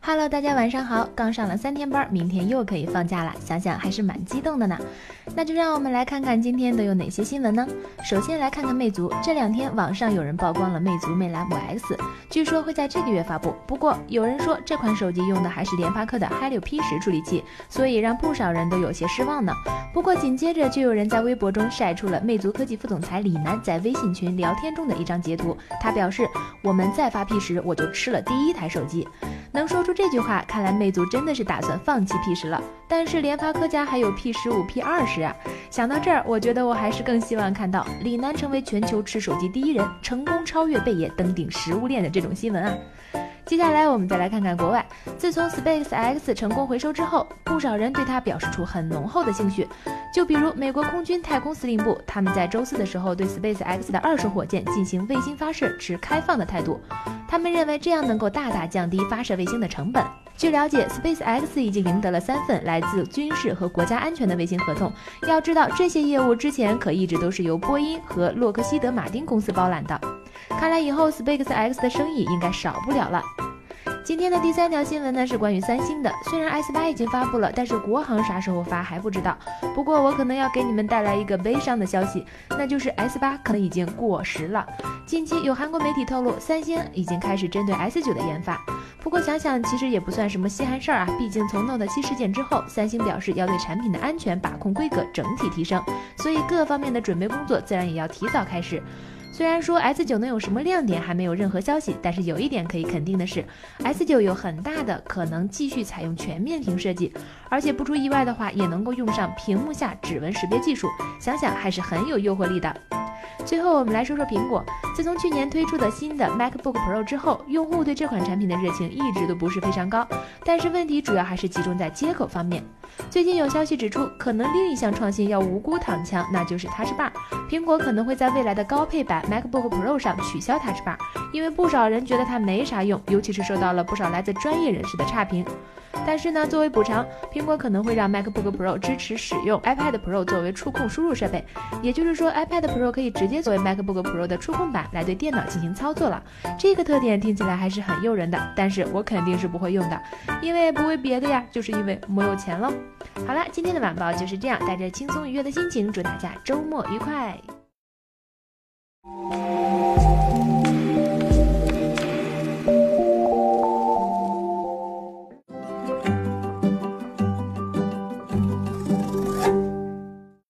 Hello，大家晚上好。刚上了三天班，明天又可以放假了，想想还是蛮激动的呢。那就让我们来看看今天都有哪些新闻呢？首先来看看魅族，这两天网上有人曝光了魅族魅蓝五 X，据说会在这个月发布。不过有人说这款手机用的还是联发科的 Helio P10 处理器，所以让不少人都有些失望呢。不过紧接着就有人在微博中晒出了魅族科技副总裁李楠在微信群聊天中的一张截图，他表示：“我们再发 P10，我就吃了第一台手机。”能说出这句话，看来魅族真的是打算放弃 P 十了。但是联发科家还有 P 十五、P 二十啊！想到这儿，我觉得我还是更希望看到李楠成为全球吃手机第一人，成功超越贝爷登顶食物链的这种新闻啊！接下来我们再来看看国外。自从 Space X 成功回收之后，不少人对它表示出很浓厚的兴趣。就比如美国空军太空司令部，他们在周四的时候对 Space X 的二手火箭进行卫星发射持开放的态度。他们认为这样能够大大降低发射卫星的成本。据了解，Space X 已经赢得了三份来自军事和国家安全的卫星合同。要知道，这些业务之前可一直都是由波音和洛克希德马丁公司包揽的。看来以后 Space X 的生意应该少不了了。今天的第三条新闻呢是关于三星的。虽然 S 八已经发布了，但是国行啥时候发还不知道。不过我可能要给你们带来一个悲伤的消息，那就是 S 八可能已经过时了。近期有韩国媒体透露，三星已经开始针对 S 九的研发。不过想想其实也不算什么稀罕事儿啊，毕竟从 Note 七事件之后，三星表示要对产品的安全把控规格整体提升，所以各方面的准备工作自然也要提早开始。虽然说 S 九能有什么亮点还没有任何消息，但是有一点可以肯定的是，S 九有很大的可能继续采用全面屏设计，而且不出意外的话，也能够用上屏幕下指纹识别技术，想想还是很有诱惑力的。最后，我们来说说苹果。自从去年推出的新的 MacBook Pro 之后，用户对这款产品的热情一直都不是非常高。但是问题主要还是集中在接口方面。最近有消息指出，可能另一项创新要无辜躺枪，那就是 Touch Bar。苹果可能会在未来的高配版 MacBook Pro 上取消 Touch Bar，因为不少人觉得它没啥用，尤其是受到了不少来自专业人士的差评。但是呢，作为补偿，苹果可能会让 MacBook Pro 支持使用 iPad Pro 作为触控输入设备，也就是说，iPad Pro 可以直接作为 MacBook Pro 的触控板来对电脑进行操作了。这个特点听起来还是很诱人的，但是我肯定是不会用的，因为不为别的呀，就是因为没有钱喽。好了，今天的晚报就是这样，带着轻松愉悦的心情，祝大家周末愉快。